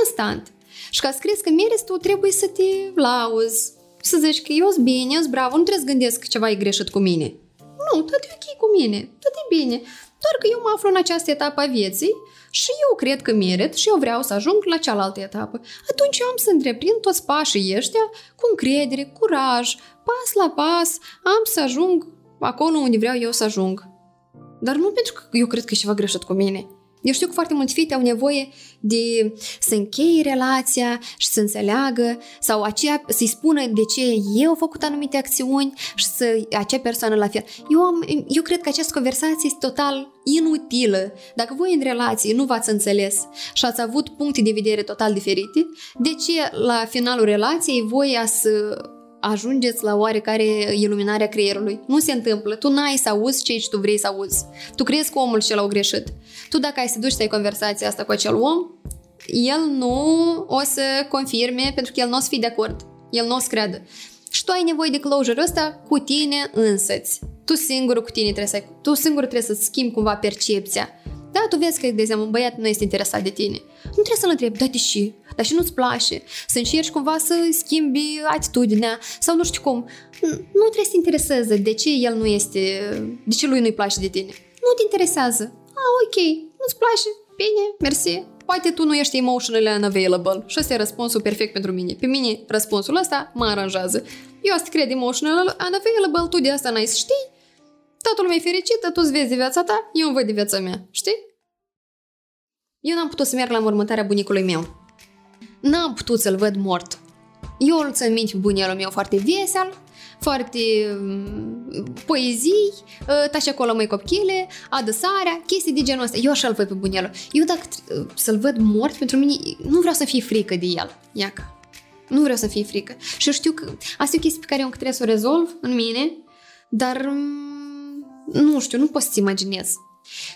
constant. Și ca să crezi că meriți, tu trebuie să te lauzi, să zici că eu sunt bine, eu sunt bravo, nu trebuie să gândesc că ceva e greșit cu mine. Nu, tot e ok cu mine, tot e bine. Doar că eu mă aflu în această etapă a vieții și eu cred că merit și eu vreau să ajung la cealaltă etapă. Atunci eu am să întreprind toți pașii ăștia cu încredere, curaj, pas la pas, am să ajung acolo unde vreau eu să ajung. Dar nu pentru că eu cred că e ceva greșit cu mine. Eu știu că foarte mulți fete au nevoie de să încheie relația și să înțeleagă sau aceea, să-i spună de ce eu au făcut anumite acțiuni și să acea persoană la fel. Eu, am, eu cred că această conversație este total inutilă. Dacă voi în relație nu v-ați înțeles și ați avut puncte de vedere total diferite, de ce la finalul relației voi să ajungeți la oarecare iluminare a creierului. Nu se întâmplă. Tu n-ai să auzi ce tu vrei să auzi. Tu crezi că omul și l-au greșit. Tu dacă ai să duci să ai conversația asta cu acel om, el nu o să confirme pentru că el nu o să fie de acord. El nu o să creadă. Și tu ai nevoie de closure ăsta cu tine însăți. Tu singur cu tine trebuie să ai, tu singur trebuie să schimbi cumva percepția. Da, tu vezi că, de exemplu, un băiat nu este interesat de tine. Nu trebuie să-l întrebi, da, de ce? Dar și nu-ți place. Să încerci cumva să schimbi atitudinea sau nu știu cum. Nu trebuie să te intereseze de ce el nu este, de ce lui nu-i place de tine. Nu te interesează. Ah, ok, nu-ți place? Bine, mersi. Poate tu nu ești emotional unavailable și ăsta e răspunsul perfect pentru mine. Pe mine răspunsul ăsta mă aranjează. Eu asta cred emotional unavailable, tu de asta n-ai să știi Toată lumea e fericită, tu îți vezi de viața ta, eu îmi văd de viața mea, știi? Eu n-am putut să merg la mormântarea bunicului meu. N-am putut să-l văd mort. Eu îl țin minte bunelul meu foarte vesel, foarte um, poezii, ă, tași acolo mai copchile, adă sarea, chestii de genul ăsta. Eu așa-l văd pe bunelul. Eu dacă să-l văd mort, pentru mine nu vreau să fie frică de el. Iaca. Nu vreau să fie frică. Și eu știu că asta e o chestie pe care eu încă trebuie să o rezolv în mine, dar nu știu, nu pot să-ți imaginez.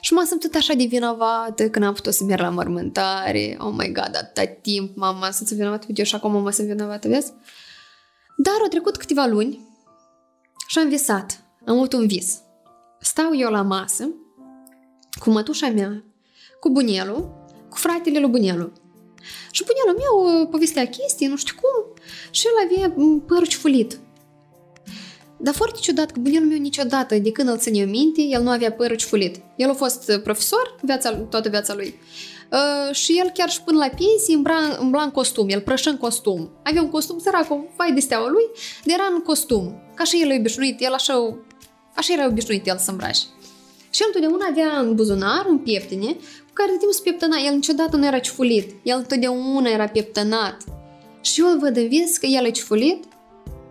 Și m-am simțit așa de vinovată când am putut să merg la mormântare. Oh my god, atâta timp, mama, sunt vinovată. Uite, eu și acum mama sunt vinovată, vezi? Dar au trecut câteva luni și am visat. Am avut un vis. Stau eu la masă cu mătușa mea, cu bunelul, cu fratele lui bunelul. Și bunelul meu povestea chestii, nu știu cum, și el avea părul ciufulit. Dar foarte ciudat că bunelul meu niciodată, de când îl țin eu minte, el nu avea părul ciufulit. El a fost uh, profesor viața, toată viața lui. Uh, și el chiar și până la pensie îmbra, îmbla în costum, el prășă în costum. Avea un costum săracul, vai de steaua lui, de era în costum. Ca și el e obișnuit, el așa, așa era obișnuit el să îmbrace. Și el întotdeauna avea în buzunar, în pieptene, cu care de timp se pieptăna. El niciodată nu era ciufulit. El întotdeauna era pieptănat. Și eu îl văd în vis că el e ciufulit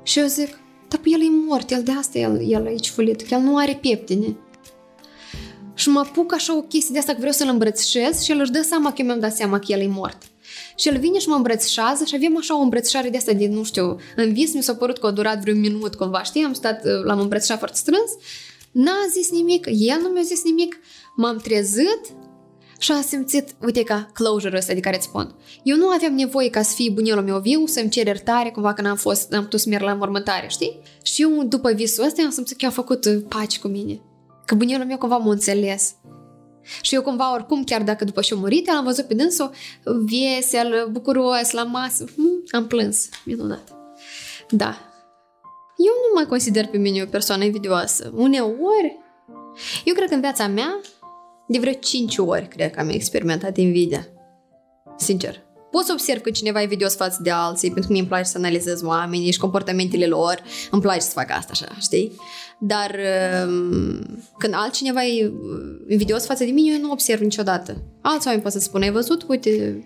și eu zic, dar pe el e mort, el de asta el, el e ciufulit, că el nu are pieptene. Și mă apuc așa o chestie de asta că vreau să-l îmbrățișez și el își dă seama că eu mi-am dat seama că el e mort. Și el vine și mă îmbrățișează și avem așa o îmbrățișare de asta de, nu știu, în vis mi s-a părut că a durat vreun minut cumva, știi? Am stat, l-am îmbrățișat foarte strâns, n-a zis nimic, el nu mi-a zis nimic, m-am trezit și am simțit, uite ca closure ăsta de care îți spun. Eu nu aveam nevoie ca să fie bunelul meu viu, să-mi cer iertare cumva că n-am fost, n-am putut să merg la mormântare, știi? Și eu după visul ăsta am simțit că am făcut pace cu mine. Că bunelul meu cumva m-a înțeles. Și eu cumva oricum, chiar dacă după și-a murit, am văzut pe dânsul vesel, bucuros, la masă. Hm, am plâns. Minunat. Da. Eu nu mă consider pe mine o persoană invidioasă. Uneori, eu cred că în viața mea, de vreo 5 ori, cred că am experimentat invidia. Sincer. Pot să observ că cineva e invidios față de alții, pentru că mie îmi place să analizez oamenii și comportamentele lor. Îmi place să fac asta așa, știi? Dar um, când altcineva e invidios față de mine, eu nu observ niciodată. Alți oameni pot să spună, ai văzut? Uite,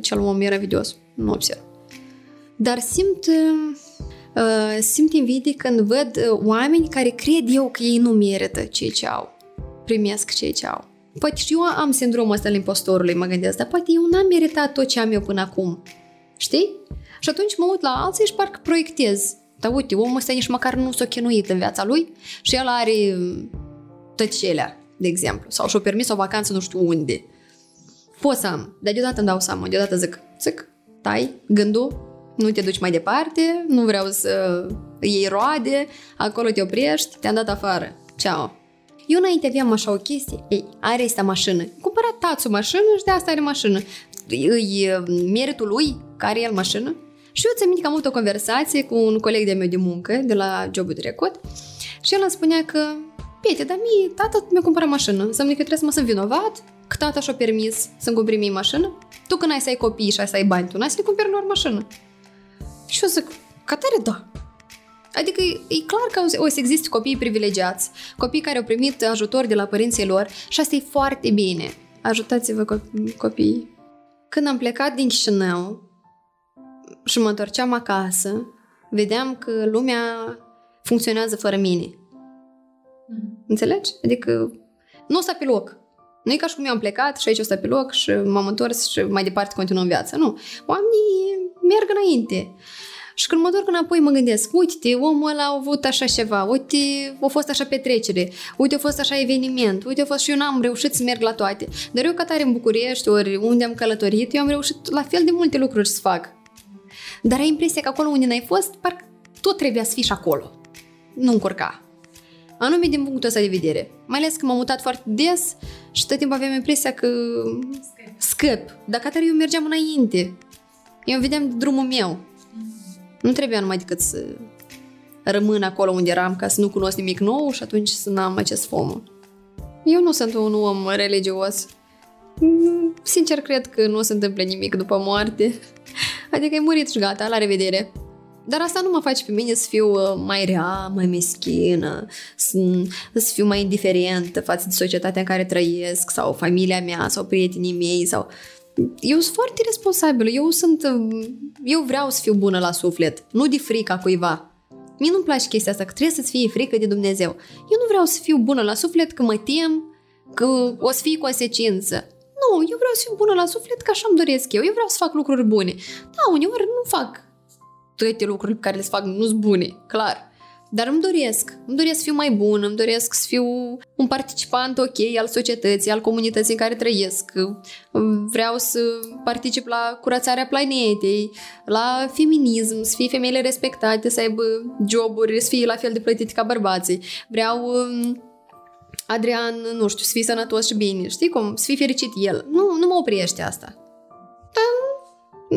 cel om era invidios. Nu observ. Dar simt, uh, simt invidie când văd uh, oameni care cred eu că ei nu merită ceea ce au. Primesc ceea ce au. Poate și eu am sindromul ăsta al impostorului, mă gândesc, dar poate eu n-am meritat tot ce am eu până acum. Știi? Și atunci mă uit la alții și parcă proiectez dar uite, omul ăsta nici măcar nu s-a chinuit în viața lui și el are mm, tăcelea, de exemplu, sau și-a permis o vacanță nu știu unde. Pot să am, dar deodată îmi dau seama, deodată zic, zic, tai gândul, nu te duci mai departe, nu vreau să iei roade, acolo te oprești, te-am dat afară. Ceau. Eu înainte aveam așa o chestie, ei, are asta mașină. Cumpărat tațul mașină și de asta are mașină. Îi meritul lui, care e el mașină, și eu ți-am că am avut o conversație cu un coleg de meu de muncă, de la jobul trecut, și el îmi spunea că, Pete, dar mie, tata mi-a cumpărat mașină, înseamnă că trebuie să mă sunt vinovat, că tata și-a permis să-mi cumperi mie mașină, tu când ai să ai copii și ai să ai bani, tu n-ai să le cumperi lor mașină. Și eu zic, ca tare da. Adică e clar că o să existe copii privilegiați, copii care au primit ajutor de la părinții lor și asta e foarte bine. Ajutați-vă copiii. Când am plecat din Chișinău, și mă întorceam acasă, vedeam că lumea funcționează fără mine. Mm. Înțelegi? Adică nu sta pe loc. Nu e ca și cum eu am plecat și aici o sta pe loc și m-am întors și mai departe continuăm viața. Nu. Oamenii merg înainte. Și când mă întorc înapoi mă gândesc, uite, omul ăla a avut așa ceva, uite, a fost așa petrecere, uite, a fost așa eveniment, uite, a fost și eu n-am reușit să merg la toate. Dar eu ca tare în București, ori unde am călătorit, eu am reușit la fel de multe lucruri să fac. Dar ai impresia că acolo unde n-ai fost, parcă tot trebuia să fii și acolo. Nu încurca. Anume din punctul ăsta de vedere. Mai ales că m-am mutat foarte des și tot timpul aveam impresia că scăp. Dacă atare eu mergeam înainte. Eu vedeam drumul meu. Nu trebuia numai decât să rămân acolo unde eram ca să nu cunosc nimic nou și atunci să n-am acest fomul. Eu nu sunt un om religios. Sincer, cred că nu se întâmplă nimic după moarte. Adică ai murit și gata, la revedere. Dar asta nu mă face pe mine să fiu uh, mai rea, mai meschină, să, să fiu mai indiferentă față de societatea în care trăiesc sau familia mea sau prietenii mei sau... Eu sunt foarte responsabilă, eu sunt... Uh, eu vreau să fiu bună la suflet, nu de frica cuiva. Mie nu-mi place chestia asta, că trebuie să-ți fie frică de Dumnezeu. Eu nu vreau să fiu bună la suflet că mă tem că o să fie consecință. Nu, eu vreau să fiu bună la suflet, că așa îmi doresc eu. Eu vreau să fac lucruri bune. Da, uneori nu fac toate lucrurile pe care le fac, nu sunt bune, clar. Dar îmi doresc. Îmi doresc să fiu mai bun, îmi doresc să fiu un participant ok al societății, al comunității în care trăiesc. Vreau să particip la curățarea planetei, la feminism, să fie femeile respectate, să aibă joburi, să fie la fel de plătite ca bărbații. Vreau um, Adrian, nu știu, să fii sănătos și bine, știi cum? Să fii fericit el. Nu, nu mă oprește asta. Dar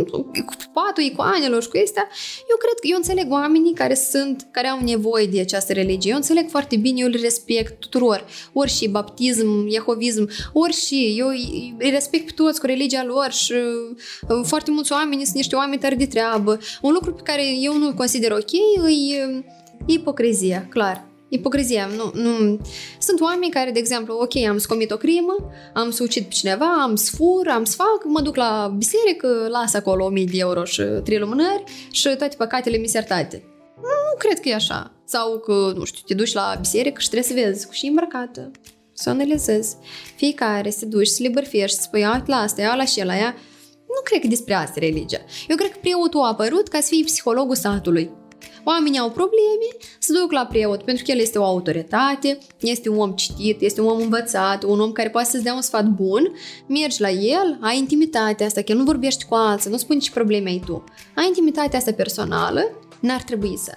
cu patul icoanelor și cu astea, eu cred că eu înțeleg oamenii care sunt, care au nevoie de această religie. Eu înțeleg foarte bine, eu le respect tuturor. Ori și baptism, jehovism, ori și eu îi respect pe toți cu religia lor și uh, foarte mulți oameni sunt niște oameni tare de treabă. Un lucru pe care eu nu-l consider ok e ipocrizia, clar. Ipocrizia, nu, nu. Sunt oameni care, de exemplu, ok, am să comit o crimă, am să ucid pe cineva, am să fur, am să fac, mă duc la biserică, las acolo 1000 de euro și trei lumânări și toate păcatele mi sertate. Nu cred că e așa. Sau că, nu știu, te duci la biserică și trebuie să vezi cu și îmbrăcată, să analizezi. Fiecare să duci, să le bărfiești, să spui, la asta, ia la și la ea. Nu cred că despre asta e religia. Eu cred că preotul a apărut ca să fie psihologul satului Oamenii au probleme, se duc la preot pentru că el este o autoritate, este un om citit, este un om învățat, un om care poate să-ți dea un sfat bun, mergi la el, ai intimitatea asta, că el nu vorbești cu alții, nu spune ce probleme ai tu. Ai intimitatea asta personală, n-ar trebui să.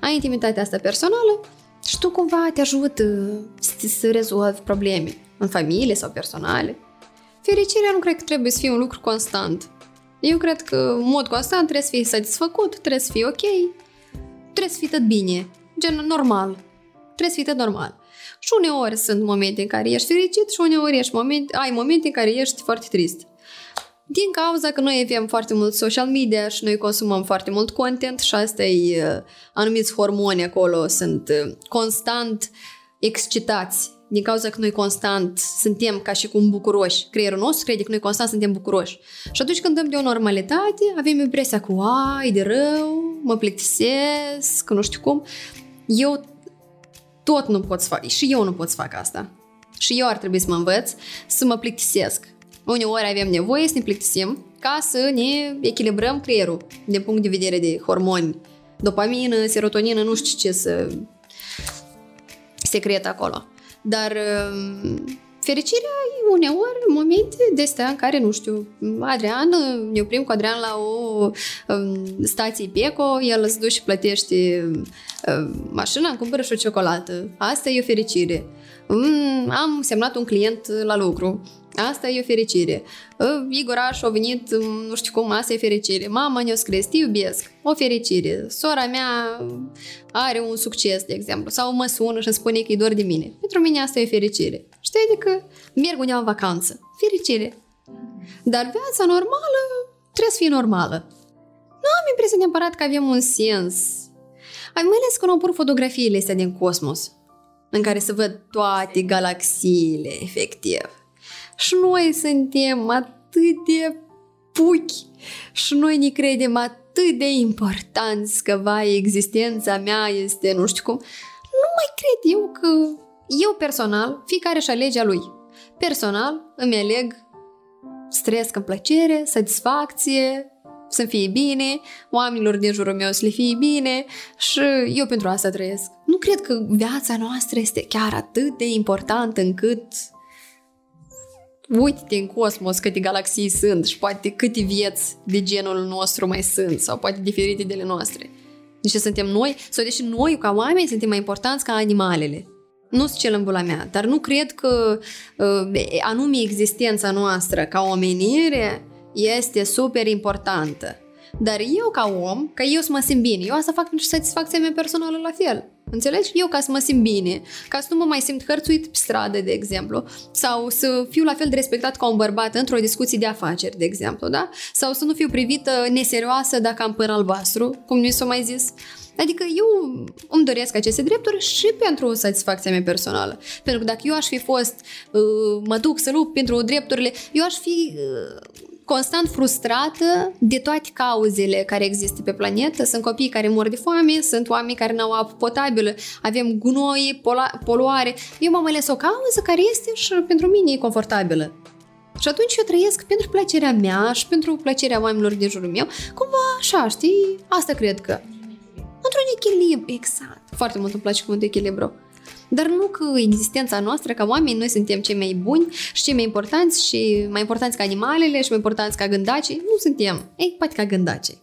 Ai intimitatea asta personală și tu cumva te ajută să, să rezolvi probleme în familie sau personale. Fericirea nu cred că trebuie să fie un lucru constant. Eu cred că, în mod constant, trebuie să fii satisfăcut, trebuie să fii ok, trebuie să fii tot bine, gen normal. Trebuie să fii tot normal. Și uneori sunt momente în care ești fericit și uneori ești momente, ai momente în care ești foarte trist. Din cauza că noi avem foarte mult social media și noi consumăm foarte mult content și asta e uh, anumiți hormoni acolo sunt uh, constant excitați din cauza că noi constant suntem ca și cum bucuroși. Creierul nostru crede că noi constant suntem bucuroși. Și atunci când dăm de o normalitate, avem impresia că, ai, de rău, mă plictisesc, că nu știu cum. Eu tot nu pot să fac, și eu nu pot să fac asta. Și eu ar trebui să mă învăț să mă plictisesc. Uneori avem nevoie să ne plictisim ca să ne echilibrăm creierul din punct de vedere de hormoni, dopamină, serotonină, nu știu ce să secret acolo. Dar um, fericirea e uneori momente de astea în care, nu știu, Adrian, ne oprim cu Adrian la o um, stație Peco, el îți duce și plătește um, mașina, îmi cumpără și o ciocolată. Asta e o fericire. Mm, am semnat un client la lucru. Asta e o fericire. Ă, Igoraș a venit, nu știu cum, asta e fericire. Mama ne-a scris, te iubesc. O fericire. Sora mea are un succes, de exemplu. Sau mă sună și îmi spune că e doar de mine. Pentru mine asta e fericire. Știi, adică merg undeva în vacanță. Fericire. Dar viața normală trebuie să fie normală. Nu am impresia neapărat că avem un sens. Mai ales când au pur fotografiile astea din cosmos, în care se văd toate galaxiile, efectiv și noi suntem atât de puchi și noi ne credem atât de importanți că, vai, existența mea este nu știu cum. Nu mai cred eu că eu personal, fiecare și alegea lui. Personal îmi aleg stres în plăcere, satisfacție, să fie bine, oamenilor din jurul meu să le fie bine și eu pentru asta trăiesc. Nu cred că viața noastră este chiar atât de importantă încât uite în cosmos câte galaxii sunt și poate câte vieți de genul nostru mai sunt sau poate diferite de ale noastre. Deci suntem noi, sau deși noi ca oameni suntem mai importanți ca animalele. Nu sunt cel în bula mea, dar nu cred că uh, anume existența noastră ca omenire este super importantă. Dar eu ca om, ca eu să mă simt bine, eu asta fac pentru satisfacția mea personală la fel. Înțelegi? Eu ca să mă simt bine, ca să nu mă mai simt hărțuit pe stradă, de exemplu, sau să fiu la fel de respectat ca un bărbat într-o discuție de afaceri, de exemplu, da? Sau să nu fiu privită neserioasă dacă am păr albastru, cum nu s-o mai zis. Adică eu îmi doresc aceste drepturi și pentru satisfacția mea personală. Pentru că dacă eu aș fi fost, uh, mă duc să lupt pentru drepturile, eu aș fi uh, constant frustrată de toate cauzele care există pe planetă. Sunt copii care mor de foame, sunt oameni care n-au apă potabilă, avem gunoi, poluare. Eu m-am ales o cauză care este și pentru mine e confortabilă. Și atunci eu trăiesc pentru plăcerea mea și pentru plăcerea oamenilor din jurul meu. Cumva așa, știi? Asta cred că. Într-un echilibru, exact. Foarte mult îmi place cuvântul echilibru dar nu că existența noastră ca oameni, noi suntem cei mai buni și cei mai importanți și mai importanți ca animalele și mai importanți ca gândacii. Nu suntem. Ei, poate ca gândacii.